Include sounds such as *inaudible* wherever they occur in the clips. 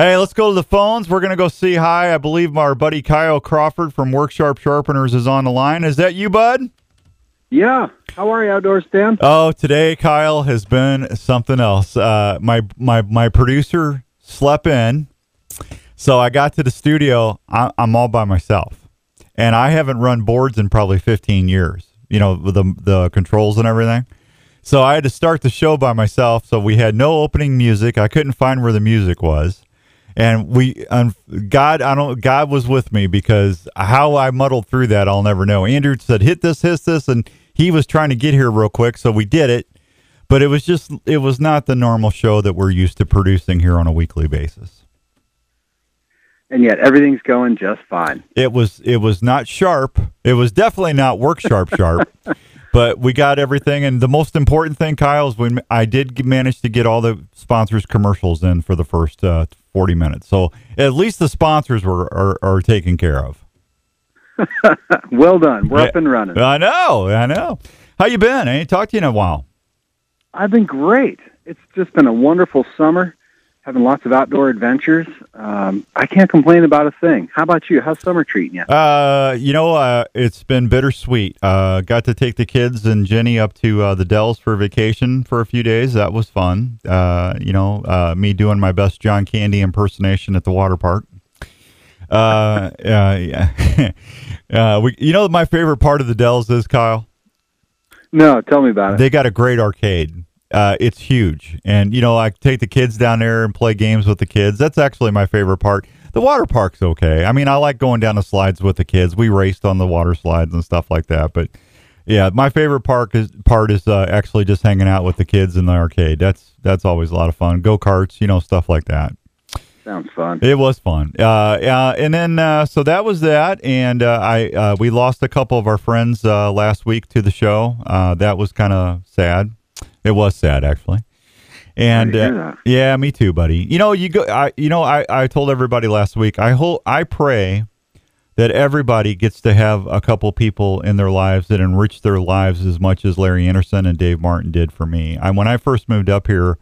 Hey, let's go to the phones. We're going to go see hi. I believe our buddy Kyle Crawford from Work Sharp Sharpeners is on the line. Is that you, bud? Yeah. How are you, Outdoors Dan? Oh, today Kyle has been something else. Uh, my my my producer slept in, so I got to the studio. I, I'm all by myself, and I haven't run boards in probably 15 years. You know, with the the controls and everything. So I had to start the show by myself. So we had no opening music. I couldn't find where the music was. And we, um, God, I don't, God was with me because how I muddled through that, I'll never know. Andrew said, hit this, hit this. And he was trying to get here real quick. So we did it. But it was just, it was not the normal show that we're used to producing here on a weekly basis. And yet everything's going just fine. It was, it was not sharp. It was definitely not work sharp, sharp. *laughs* but we got everything. And the most important thing, Kyle, is when I did manage to get all the sponsors' commercials in for the first uh, 40 minutes. So at least the sponsors were are, are taken care of. *laughs* well done. We're Yeah. up and running. I know, I know. How you been? I ain't talked to you in a while. I've been great. It's just been a wonderful summer, having lots of outdoor adventures. Um, I can't complain about a thing. How about you? How's summer treating you? Uh, you know, uh, it's been bittersweet. Uh, got to take the kids and Jenny up to uh, the Dells for vacation for a few days. That was fun. Uh, you know, uh, me doing my best John Candy impersonation at the water park. *laughs* Yeah. *laughs* uh, we, you know, my favorite part of the Dells is Kyle. No, tell me about it. They got a great arcade. Uh, it's huge, and you know, I take the kids down there and play games with the kids. That's actually my favorite part. The water park's okay. I mean, I like going down the slides with the kids. We raced on the water slides and stuff like that. But yeah, my favorite park is part is uh, actually just hanging out with the kids in the arcade. That's that's always a lot of fun. Go karts, you know, stuff like that. Sounds fun. It was fun. Uh, uh, and then uh, so that was that, and uh, I uh, we lost a couple of our friends uh, last week to the show. Uh, that was kind of sad. It was sad actually. And Sorry to hear uh, yeah, me too, buddy. You know, you go. I you know, I I told everybody last week. I hope I pray that everybody gets to have a couple people in their lives that enrich their lives as much as Larry Anderson and Dave Martin did for me. I when I first moved up here,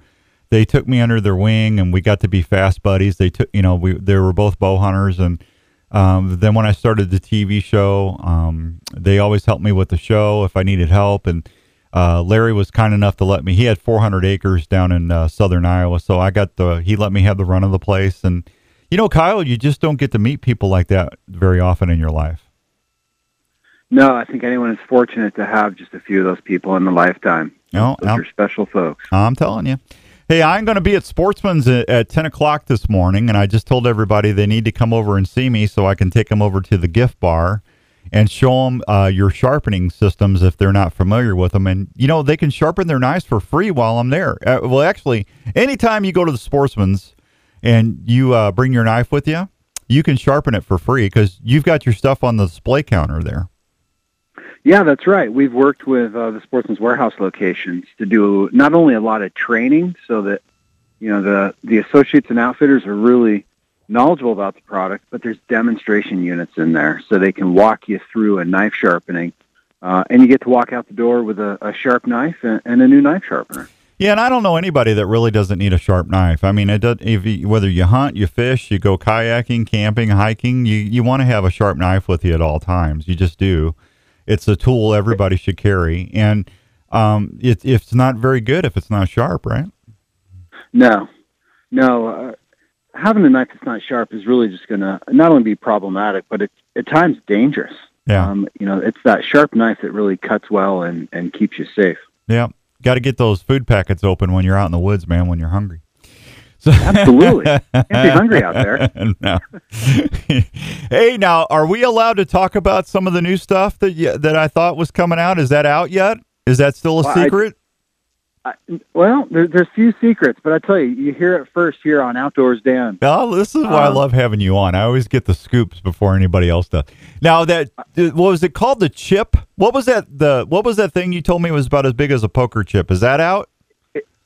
they took me under their wing and we got to be fast buddies. They took, you know, we they were both bow hunters and um, then when I started the TV show, um, they always helped me with the show if I needed help. And uh, Larry was kind enough to let me. He had 400 acres down in uh, southern Iowa, so I got the. He let me have the run of the place. And you know, Kyle, you just don't get to meet people like that very often in your life. No, I think anyone is fortunate to have just a few of those people in a lifetime. No, Those I'm- are special folks. I'm telling you. Hey, I'm going to be at Sportsman's at, at 10 o'clock this morning, and I just told everybody they need to come over and see me so I can take them over to the gift bar and show them uh, your sharpening systems if they're not familiar with them. And, you know, they can sharpen their knives for free while I'm there. Uh, well, actually, anytime you go to the Sportsman's and you uh, bring your knife with you, you can sharpen it for free because you've got your stuff on the display counter there. Yeah, that's right. We've worked with uh, the Sportsman's Warehouse locations to do not only a lot of training so that you know the the associates and outfitters are really knowledgeable about the product, but there's demonstration units in there so they can walk you through a knife sharpening, uh, and you get to walk out the door with a, a sharp knife and, and a new knife sharpener. Yeah, and I don't know anybody that really doesn't need a sharp knife. I mean, it does. If you, whether you hunt, you fish, you go kayaking, camping, hiking, you you want to have a sharp knife with you at all times. You just do. It's a tool everybody should carry, and um, it, it's not very good if it's not sharp, right? No, no. Uh, having a knife that's not sharp is really just going to not only be problematic, but it's at times dangerous. Yeah, Um, you know, it's that sharp knife that really cuts well and, and keeps you safe. yeah. Got to get those food packets open when you're out in the woods, man. When you're hungry. So, *laughs* Absolutely. Can't be hungry out there. *laughs* no. hey, now, are we allowed to talk about some of the new stuff that you, that I thought was coming out? Is that out yet? Is that still a Well, secret? I, well, there, there's few secrets, but I tell you, you hear it first here on Outdoors Dan. Oh, this is why I Um, love having you on. I always get the scoops before anybody else does. Now that what was it called? The chip? What was that? The what was that thing you told me was about as big as a poker chip? Is that out?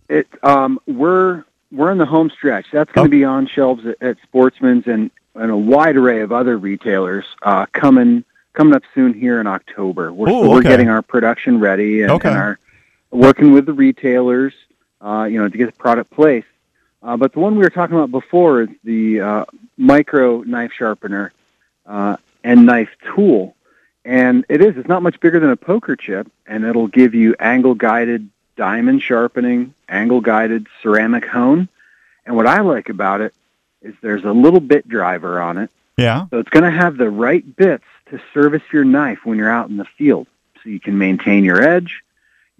It, um, we're we're in the home stretch. That's going to be on shelves at, at Sportsman's and, and a wide array of other retailers uh, coming coming up soon here in October. We're, Ooh, we're getting our production ready and, Okay. and our working with the retailers, uh, you know, to get the product placed. Uh, but the one we were talking about before is the uh, micro knife sharpener uh, and knife tool. And it is, it's not much bigger than a poker chip, and it'll give you angle guided diamond sharpening, angle guided ceramic hone. And what I like about it is there's a little bit driver on it. Yeah. So it's going to have the right bits to service your knife when you're out in the field. So you can maintain your edge.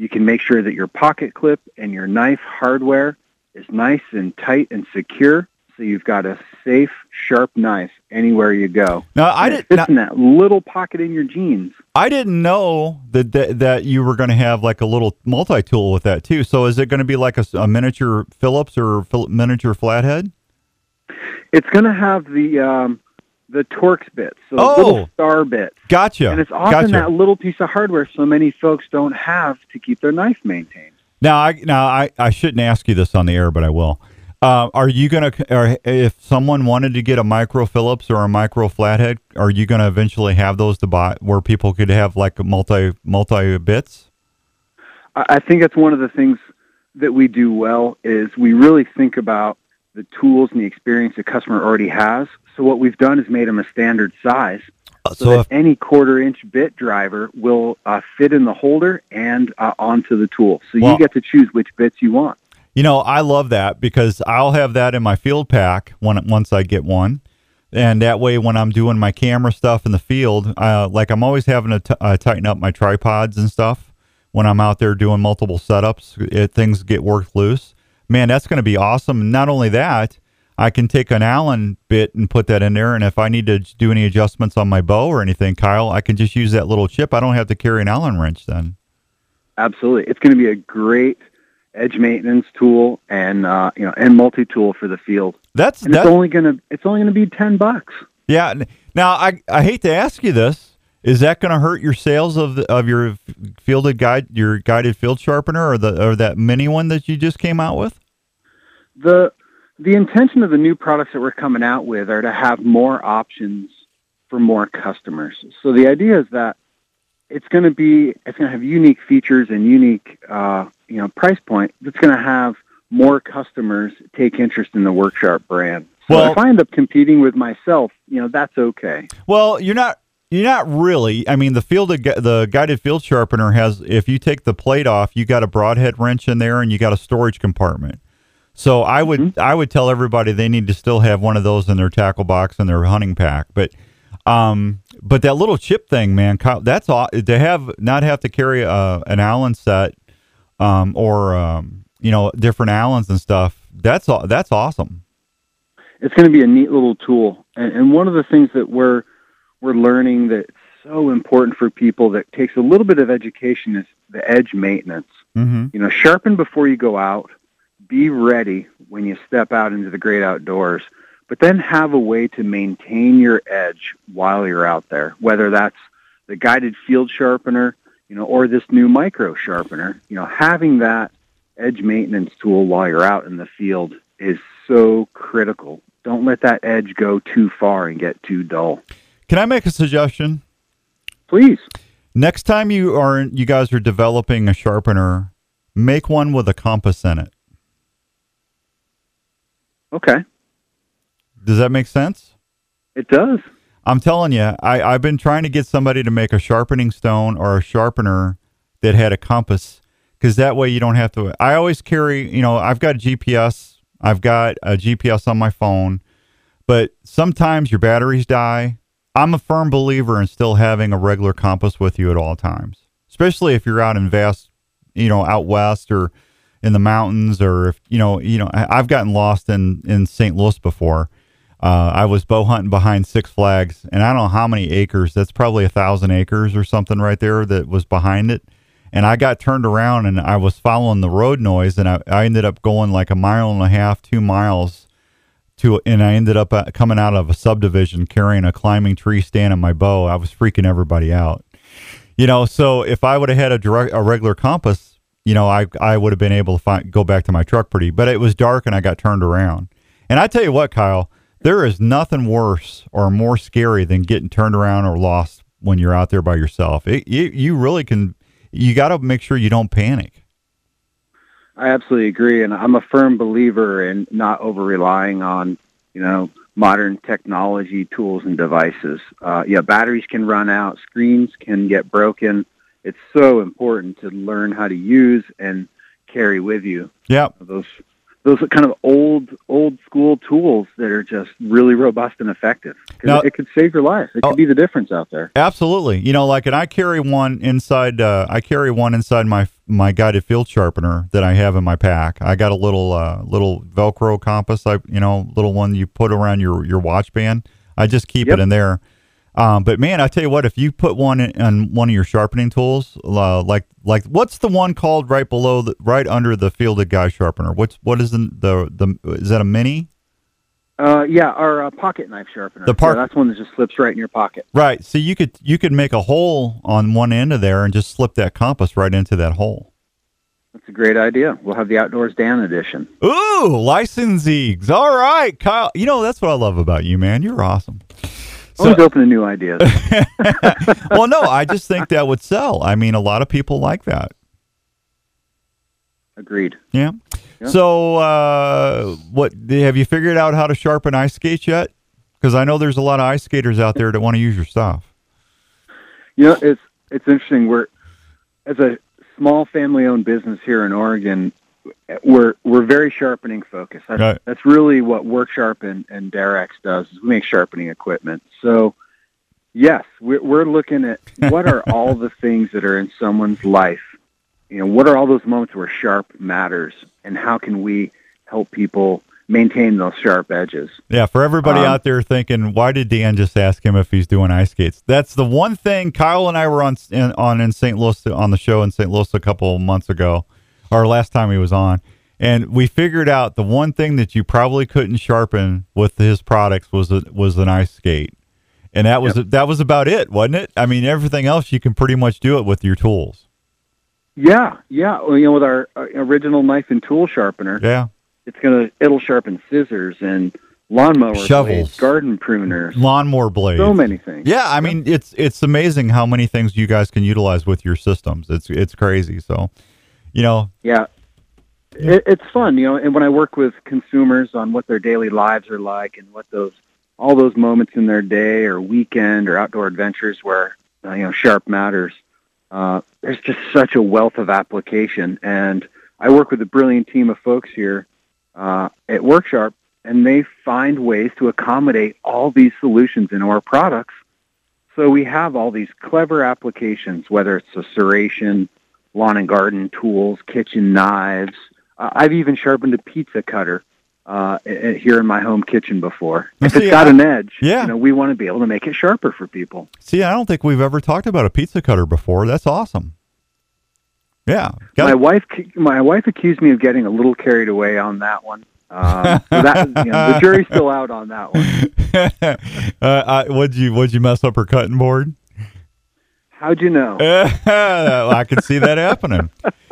You can make sure that your pocket clip and your knife hardware is nice and tight and secure. So you've got a safe, sharp knife anywhere you go. Now I didn't. now- in that little pocket in your jeans. I didn't know that that, that you were going to have like a little multi tool with that too. So is it going to be like a miniature Phillips or Phil- miniature flathead? It's going to have the um, the Torx bits, so Oh. little star bits. Gotcha. And it's often gotcha. that little piece of hardware so many folks don't have to keep their knife maintained. Now, I now I, I shouldn't ask you this on the air, but I will. Uh, are you gonna, or if someone wanted to get a micro Phillips or a micro flathead, are you gonna eventually have those to buy where people could have like multi multi bits? I I think that's one of the things that we do well is we really think about the tools and the experience the customer already has. So what we've done is made them a standard size so, So that if, any quarter inch bit driver will uh, fit in the holder and uh, onto the tool. So Well- you get to choose which bits you want. you know, I love that because I'll have that in my field pack when once I get one, and that way when I'm doing my camera stuff in the field, uh, like I'm always having to t- uh, tighten up my tripods and stuff when I'm out there doing multiple setups. It, things get worked loose. Man, that's going to be awesome. Not only that, I can take an Allen bit and put that in there, and if I need to do any adjustments on my bow or anything, Kyle, I can just use that little chip. I don't have to carry an Allen wrench then. Absolutely, it's going to be a great edge maintenance tool and uh, you know and multi tool for the field. That's And that's it's only gonna it's only gonna be ten bucks. Yeah. Now, I I hate to ask you this. Is that going to hurt your sales of the, of your fielded guide, your guided field sharpener, or the or that mini one that you just came out with? the the intention of the new products that we're coming out with are to have more options for more customers. So the idea is that it's going to be it's going to have unique features and unique uh, you know price point that's going to have more customers take interest in the WorkSharp brand. So Well- if I end up competing with myself, you know that's okay. Well, you're not. You're not really. I mean, the field the guided field sharpener has. If you take the plate off, you got a broadhead wrench in there, and you got a storage compartment. So I would I would tell everybody they need to still have one of those in their tackle box and their hunting pack. But um, but that little chip thing, man, that's all. To have not have to carry a, an Allen set, um, or um, you know, different Allens and stuff. That's all. That's awesome. it's going to be a neat little tool. And, and one of the things that we're we're learning that it's so important for people that takes a little bit of education is the edge maintenance. Mm-hmm. You know, sharpen before you go out. Be ready when you step out into the great outdoors. But then have a way to maintain your edge while you're out there, whether that's the guided field sharpener, you know, or this new micro sharpener. You know, having that edge maintenance tool while you're out in the field is so critical. Don't let that edge go too far and get too dull. Can I make a suggestion? Please. Next time you are you guys are developing a sharpener, make one with a compass in it. Okay. Does that make sense? It does. I'm telling you, I, I've been trying to get somebody to make a sharpening stone or a sharpener that had a compass because that way you don't have to. I always carry, you know, I've got GPS, I've got a GPS on my phone, but sometimes your batteries die. I'm a firm believer in still having a regular compass with you at all times, especially if you're out in vast, you know, out west or in the mountains or if, you know, you know, I've gotten lost in, in St. Louis before. Uh, I was bow hunting behind Six Flags, and I don't know how many acres. That's probably a thousand acres or something right there that was behind it. And I got turned around, and I was following the road noise, and I, I ended up going like a mile and a half, two miles to, and I ended up uh, coming out of a subdivision carrying a climbing tree stand on my bow. I was freaking everybody out, you know. So if I would have had a direct, a regular compass, you know, I I would have been able to find go back to my truck pretty. But it was dark, and I got turned around. And I tell you what, Kyle, there is nothing worse or more scary than getting turned around or lost when you're out there by yourself. It, you, you really can, you got to make sure you don't panic. I absolutely agree, and I'm a firm believer in not over relying on you know modern technology tools and devices. Uh, yeah, batteries can run out, screens can get broken. It's so important to learn how to use and carry with you. Yeah, those those kind of old old school tools that are just really robust and effective. Now, it could save your life. It oh, could be the difference out there. Absolutely. You know, like, and I carry one inside. Uh, I carry one inside my my guided field sharpener that I have in my pack. I got a little uh, little Velcro compass. I you know little one you put around your your watch band. I just keep yep. it in there. Um, but man, I tell you what, if you put one in, on one of your sharpening tools, uh, like like what's the one called right below the right under the fielded guy sharpener? What's what is the the, the is that a mini? Uh, yeah, our uh, pocket knife sharpener. The part yeah, that's one that just slips right in your pocket. Right. So you could you could make a hole on one end of there and just slip that compass right into that hole. That's a great idea. We'll have the Outdoors Dan edition. Ooh, licensees. All right, Kyle. You know that's what I love about you, man. You're awesome. So, Always open to new ideas. *laughs* well, no, I just think that would sell. I mean, a lot of people like that. Agreed. Yeah. yeah. So, uh, what have you figured out how to sharpen ice skates yet? Because I know there's a lot of ice skaters out there that want to use your stuff. You know, it's it's interesting. We're as a small family-owned business here in Oregon, we're we're very sharpening focused. That's, right. that's really what WorkSharp and, and Darex does. Is we make sharpening equipment. So, yes, we're, we're looking at what are all the things that are in someone's life. You know, what are all those moments where sharp matters, and how can we help people maintain those sharp edges? Yeah, for everybody um, out there thinking, why did Dan just ask him if he's doing ice skates? That's the one thing Kyle and I were on in, on in St. Louis on the show in St. Louis a couple months ago or last time he was on. And we figured out the one thing that you probably couldn't sharpen with his products was a, was an ice skate, and that was yep. that was about it, wasn't it? I mean, everything else you can pretty much do it with your tools. Yeah, yeah. Well, you know, with our, our original knife and tool sharpener, yeah, it's gonna it'll sharpen scissors and lawnmower shovels, blades, garden pruners, lawnmower blades, so many things. Yeah, I mean, it's it's amazing how many things you guys can utilize with your systems. It's it's crazy. So you know. Yeah. It, it's fun, you know, and when I work with consumers on what their daily lives are like and what those all those moments in their day or weekend or outdoor adventures where uh, you know sharp matters. Uh, there's just such a wealth of application, and I work with a brilliant team of folks here uh, at WorkSharp, and they find ways to accommodate all these solutions in our products. So we have all these clever applications, whether it's a serration, lawn and garden tools, kitchen knives. Uh, I've even sharpened a pizza cutter uh, here in my home kitchen before. If see, it's got I, an edge, yeah. you know, we want to be able to make it sharper for people. See, I don't think we've ever talked about a pizza cutter before. That's awesome. Yeah, my wife, my wife accused me of getting a little carried away on that one. So that you know, the jury's still out on that one. *laughs* uh, I, would you would you mess up her cutting board? How'd you know? *laughs* I could see that happening.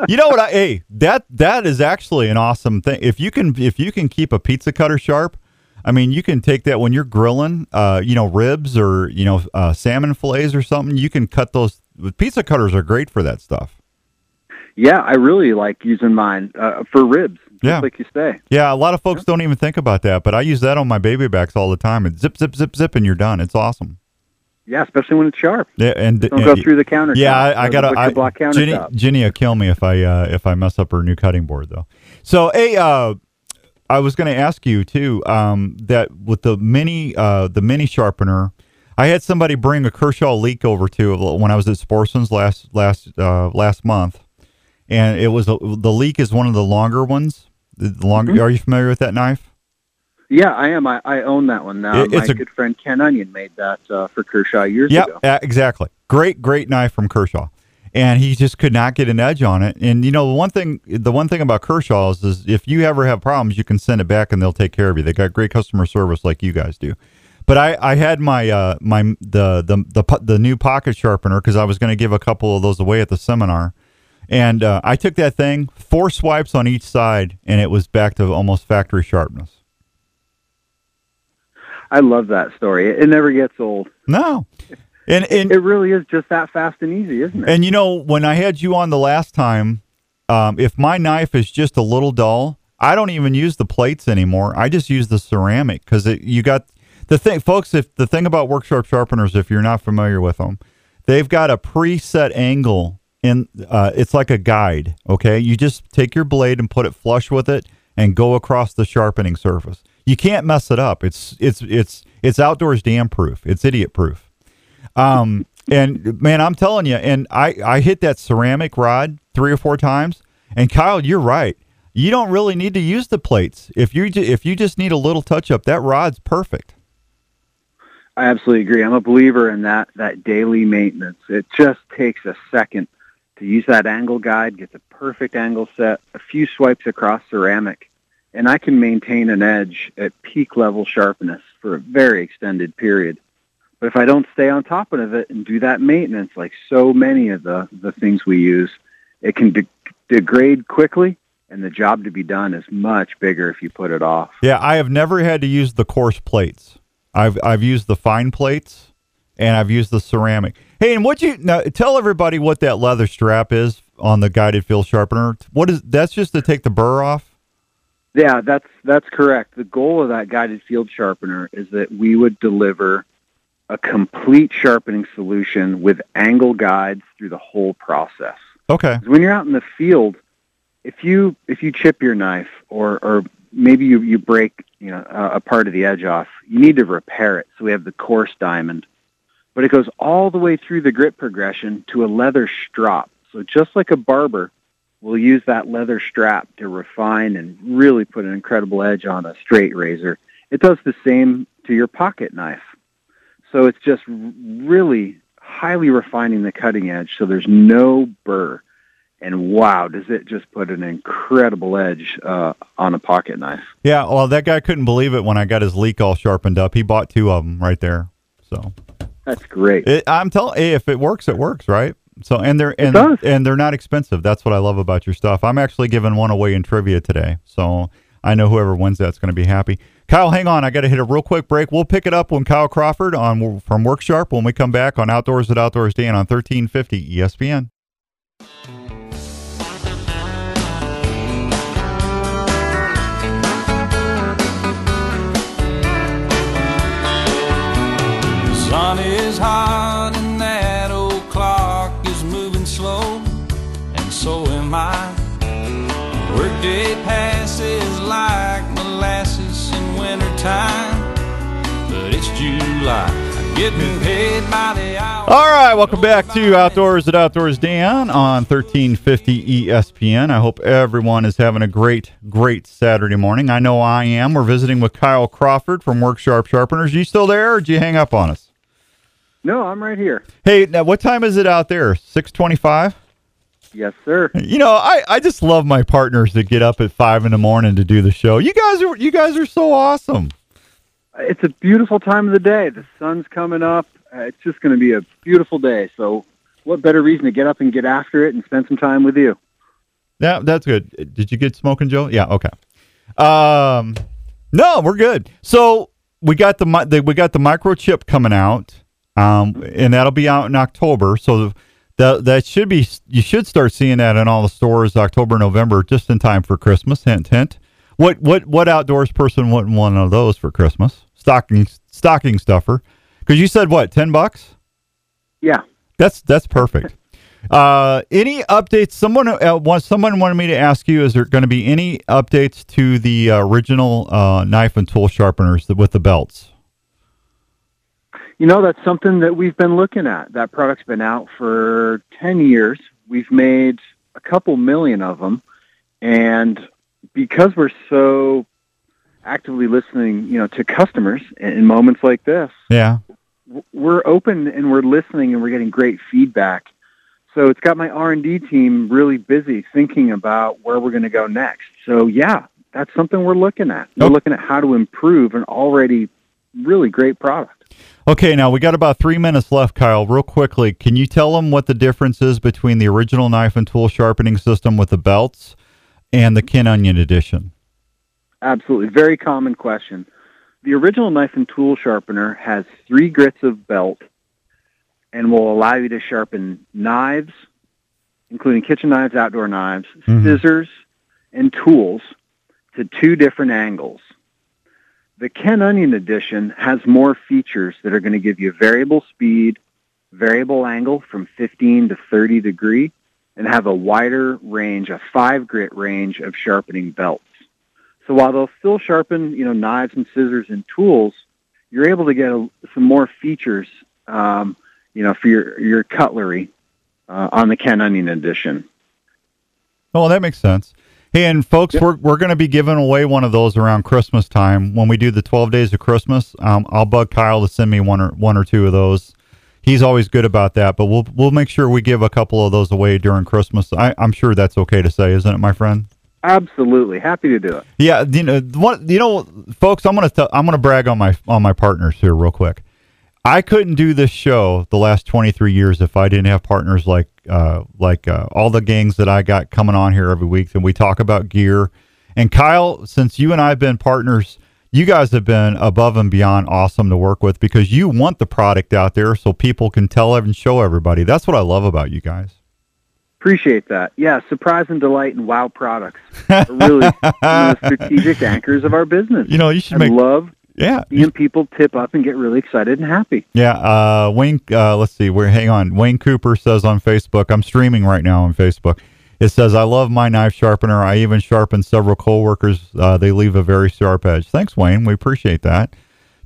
You know what? I, hey, that that is actually an awesome thing. If you can if you can keep a pizza cutter sharp, I mean, you can take that when you're grilling, uh, you know, ribs or you know, uh, salmon fillets or something. You can cut those. Pizza cutters are great for that stuff. Yeah, I really like using mine uh, for ribs. yeah, like you say. Yeah, a lot of folks yeah. don't even think about that, but I use that on my baby backs all the time. It's zip, zip, zip, zip, and you're done. It's awesome. Yeah, especially when it's sharp. Yeah, and don't and, go through the counter. Yeah, I, I got to. I Jenny, Jenny will kill me if I uh, if I mess up her new cutting board though. So, hey, uh, I was going to ask you too um, that with the mini uh, the mini sharpener, I had somebody bring a Kershaw Leek over to when I was at Sportsman's last last uh, last month, and it was a, the Leek is one of the longer ones. The longer, mm-hmm. are you familiar with that knife? Yeah, I am. I, I own that one now. It, My a, good friend Ken Onion made that uh, for Kershaw years yep, ago. Yeah, exactly. Great, great knife from Kershaw, and he just could not get an edge on it. And you know, the one thing, the one thing about Kershaw is, is if you ever have problems, you can send it back and they'll take care of you. They got great customer service like you guys do. But I, I had my uh, my the the the the new pocket sharpener because I was going to give a couple of those away at the seminar. And uh, I took that thing, four swipes on each side, and it was back to almost factory sharpness. I love that story. It, never gets old. No. And, and it really is just that fast and easy, isn't it? And you know, when I had you on the last time, um, if my knife is just a little dull, I don't even use the plates anymore. I just use the ceramic because you got the thing, folks. If the thing about work sharp sharpeners, if you're not familiar with them, they've got a preset angle in. Uh, it's like a guide. Okay, you just take your blade and put it flush with it and go across the sharpening surface. You can't mess it up. It's it's it's it's outdoors Dan proof. It's idiot proof. Um, *laughs* and man, I'm telling you, and I I hit that ceramic rod three or four times. And Kyle, you're right. You don't really need to use the plates. If you if you just need a little touch up, that rod's perfect. I absolutely agree. I'm a believer in that that daily maintenance. It just takes a second to use that angle guide, get the perfect angle set, a few swipes across ceramic, and I can maintain an edge at peak level sharpness for a very extended period. But if I don't stay on top of it and do that maintenance, like so many of the, the things we use, it can de- degrade quickly and the job to be done is much bigger if you put it off. Yeah, I have never had to use the coarse plates. I've I've used the fine plates and I've used the ceramic. Hey, and what you now tell everybody what that leather strap is on the guided field sharpener. What is that's just to take the burr off? Yeah, that's that's correct. The goal of that guided field sharpener is that we would deliver a complete sharpening solution with angle guides through the whole process. Okay. When you're out in the field, if you if you chip your knife or or maybe you you break you know a, a part of the edge off, you need to repair it. So we have the coarse diamond, but it goes all the way through the grit progression to a leather strop. So just like a barber will use that leather strap to refine and really put an incredible edge on a straight razor, it does the same to your pocket knife. So it's just really highly refining the cutting edge so there's no burr and wow, does it just put an incredible edge uh, on a pocket knife? Yeah, well, that guy couldn't believe it when I got his Leek all sharpened up. He bought two of them right there. So that's great. It, I'm telling, if it works, it works, right? So and they're and and they're not expensive. That's what I love about your stuff. I'm actually giving one away in trivia today, so I know whoever wins that's going to be happy. Kyle, hang on. I got to hit a real quick break. We'll pick it up when Kyle Crawford on from Worksharp when we come back on Outdoors at Outdoors Dan on 1350 ESPN. sun is hot Workday passes like molasses in wintertime, but it's July. Getting paid by the hour. All right, welcome back to Outdoors at Outdoors Dan on 1350 ESPN. I hope everyone is having a great, great Saturday morning. I know I am. We're visiting with Kyle Crawford from Work Sharp Sharpeners. You still there, or did you hang up on us? No, I'm right here. Hey, now what time is it out there? Six twenty-five. Yes, sir. You know, I, I just love my partners that get up at five in the morning to do the show. You guys are you guys are so awesome. It's a beautiful time of the day. The sun's coming up. Uh, it's just going to be a beautiful day. So, what better reason to get up and get after it and spend some time with you? Yeah, that's good. Did you get smoking, Joe? Yeah. Okay. Um, no, we're good. So we got the, the we got the microchip coming out um, and that'll be out in October. So that that should be you should start seeing that in all the stores October, November, just in time for Christmas. Hint, hint. What what what outdoors person wouldn't want one of those for Christmas? Stocking stocking stuffer. Because you said what ten bucks? Yeah, that's that's perfect. Uh, any updates? Someone uh, wants, someone wanted me to ask you: Is there going to be any updates to the uh, original uh, knife and tool sharpeners with the belts? You know, that's something that we've been looking at. That product's been out for 10 years. We've made a couple million of them. And because we're so actively listening, you know, to customers in moments like this, yeah, we're open and we're listening and we're getting great feedback. So it's got my R&D team really busy thinking about where we're going to go next. So yeah, that's something we're looking at. We're looking at how to improve an already really great product. Okay, now we got about three minutes left, Kyle. Real quickly, can you tell them what the difference is between the original knife and tool sharpening system with the belts and the Ken Onion edition? Absolutely. Very common question. The original knife and tool sharpener has three grits of belt and will allow you to sharpen knives, including kitchen knives, outdoor knives, Mhm. scissors, and tools to two different angles. The Ken Onion edition has more features that are going to give you variable speed, variable angle from 15 to 30 degree, and have a wider range, a five grit range of sharpening belts. So while they'll still sharpen, you know, knives and scissors and tools, you're able to get a, some more features, um, you know, for your your cutlery uh, on the Ken Onion edition. Oh, that makes sense. Hey, and folks, we're we're going to be giving away one of those around Christmas time when we do the twelve days of Christmas. Um, I'll bug Kyle to send me one or one or two of those. He's always good about that, but we'll we'll make sure we give a couple of those away during Christmas. I, I'm sure that's okay to say, isn't it, my friend? Absolutely, happy to do it. Yeah, you know what? You know, folks, I'm gonna i I'm gonna brag on my on my partners here real quick. I couldn't do this show the last 23 years if I didn't have partners like uh, like uh, all the gangs that I got coming on here every week, and we talk about gear. And Kyle, since you and I have been partners, you guys have been above and beyond awesome to work with because you want the product out there so people can tell and show everybody. That's what I love about you guys. Appreciate that. Yeah, surprise and delight and wow products are really *laughs* one of the strategic anchors of our business. You know, you should I make love yeah. And people tip up and get really excited and happy. Yeah, uh, Wayne. Uh, let's see. Where? Hang on. Wayne Cooper says on Facebook. I'm streaming right now on Facebook. It says, "I love my knife sharpener. I even sharpen several coworkers. Uh, they leave a very sharp edge." Thanks, Wayne. We appreciate that.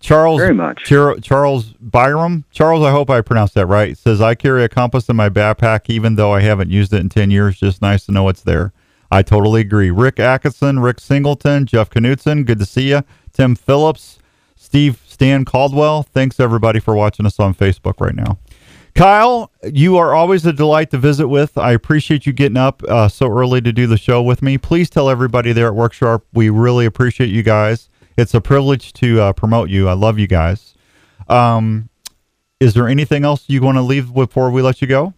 Charles. Very much. Char- Charles Byram. Charles, I hope I pronounced that right. Says, "I carry a compass in my backpack, even though I haven't used it in ten years. Just nice to know it's there." I totally agree. Rick Atkinson, Rick Singleton, Jeff Knutson. Good to see you. Tim Phillips. Steve Stan Caldwell. Thanks everybody for watching us on Facebook right now. Kyle, you are always a delight to visit with. I appreciate you getting up uh, so early to do the show with me. Please tell everybody there at Worksharp we really appreciate you guys. It's a privilege to uh, promote you. I love you guys. Um, is there anything else you want to leave before we let you go?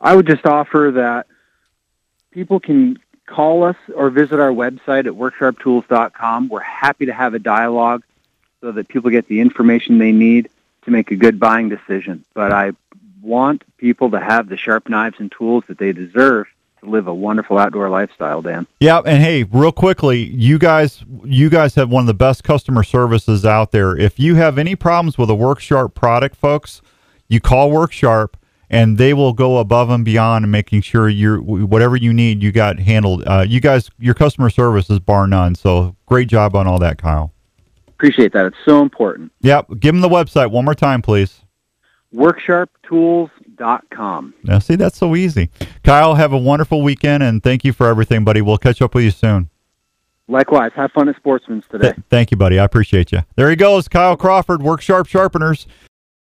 I would just offer that people can call us or visit our website at worksharptools.com. We're happy to have a dialogue so that people get the information they need to make a good buying decision. But I want people to have the sharp knives and tools that they deserve to live a wonderful outdoor lifestyle, Dan. Yeah, and hey, real quickly, you guys, you guys have one of the best customer services out there. If you have any problems with a WorkSharp product, folks, you call WorkSharp, and they will go above and beyond in making sure you're whatever you need, you got handled. Uh, you guys, your customer service is bar none. So great job on all that, Kyle. Appreciate that. It's so important. Yep, give them the website one more time, please. Worksharptools.com. Now, see, that's so easy. Kyle, have a wonderful weekend, and thank you for everything, buddy. We'll catch up with you soon. Likewise, have fun at Sportsman's today. Th- thank you, buddy. I appreciate you. There he goes, Kyle Crawford, Work Sharp Sharpeners.